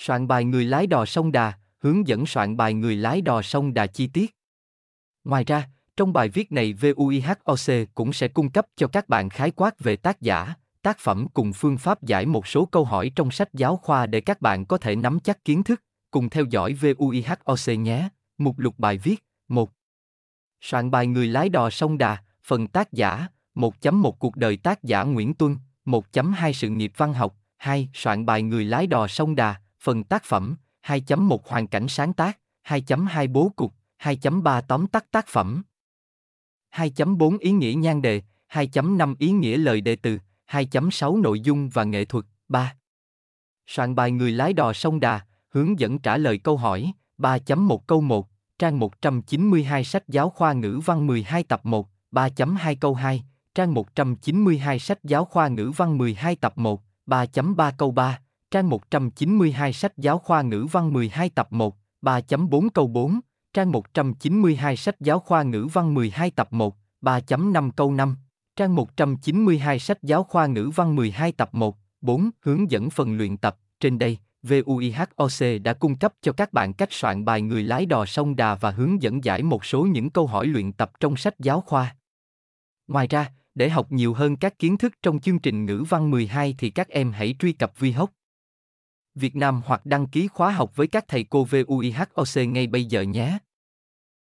Soạn bài người lái đò sông Đà, hướng dẫn soạn bài người lái đò sông Đà chi tiết. Ngoài ra, trong bài viết này VUIHOC cũng sẽ cung cấp cho các bạn khái quát về tác giả, tác phẩm cùng phương pháp giải một số câu hỏi trong sách giáo khoa để các bạn có thể nắm chắc kiến thức. Cùng theo dõi VUIHOC nhé. Mục lục bài viết 1. Soạn bài người lái đò sông Đà, phần tác giả 1.1 Cuộc đời tác giả Nguyễn Tuân 1.2 Sự nghiệp văn học 2. Soạn bài người lái đò sông Đà, phần tác phẩm 2.1 Hoàn cảnh sáng tác 2.2 Bố cục 2.3 Tóm tắt tác phẩm. 2.4 Ý nghĩa nhan đề 2.5 Ý nghĩa lời đề từ 2.6 Nội dung và nghệ thuật. 3. Soạn bài người lái đò sông Đà, hướng dẫn trả lời câu hỏi. 3.1 câu 1, trang 192 sách giáo khoa ngữ văn 12 tập 1, 3.2 câu 2, trang 192 sách giáo khoa ngữ văn 12 tập 1, 3.3 câu 3, trang 192 sách giáo khoa ngữ văn 12 tập 1, 3.4 câu 4, trang 192 sách giáo khoa ngữ văn 12 tập 1, 3.5 câu 5, trang 192 sách giáo khoa ngữ văn 12 tập 1, 4 hướng dẫn phần luyện tập. Trên đây, VUIHOC đã cung cấp cho các bạn cách soạn bài người lái đò sông Đà và hướng dẫn giải một số những câu hỏi luyện tập trong sách giáo khoa. Ngoài ra, để học nhiều hơn các kiến thức trong chương trình ngữ văn 12 thì các em hãy truy cập VHOC Việt Nam hoặc đăng ký khóa học với các thầy cô VUIHOC ngay bây giờ nhé.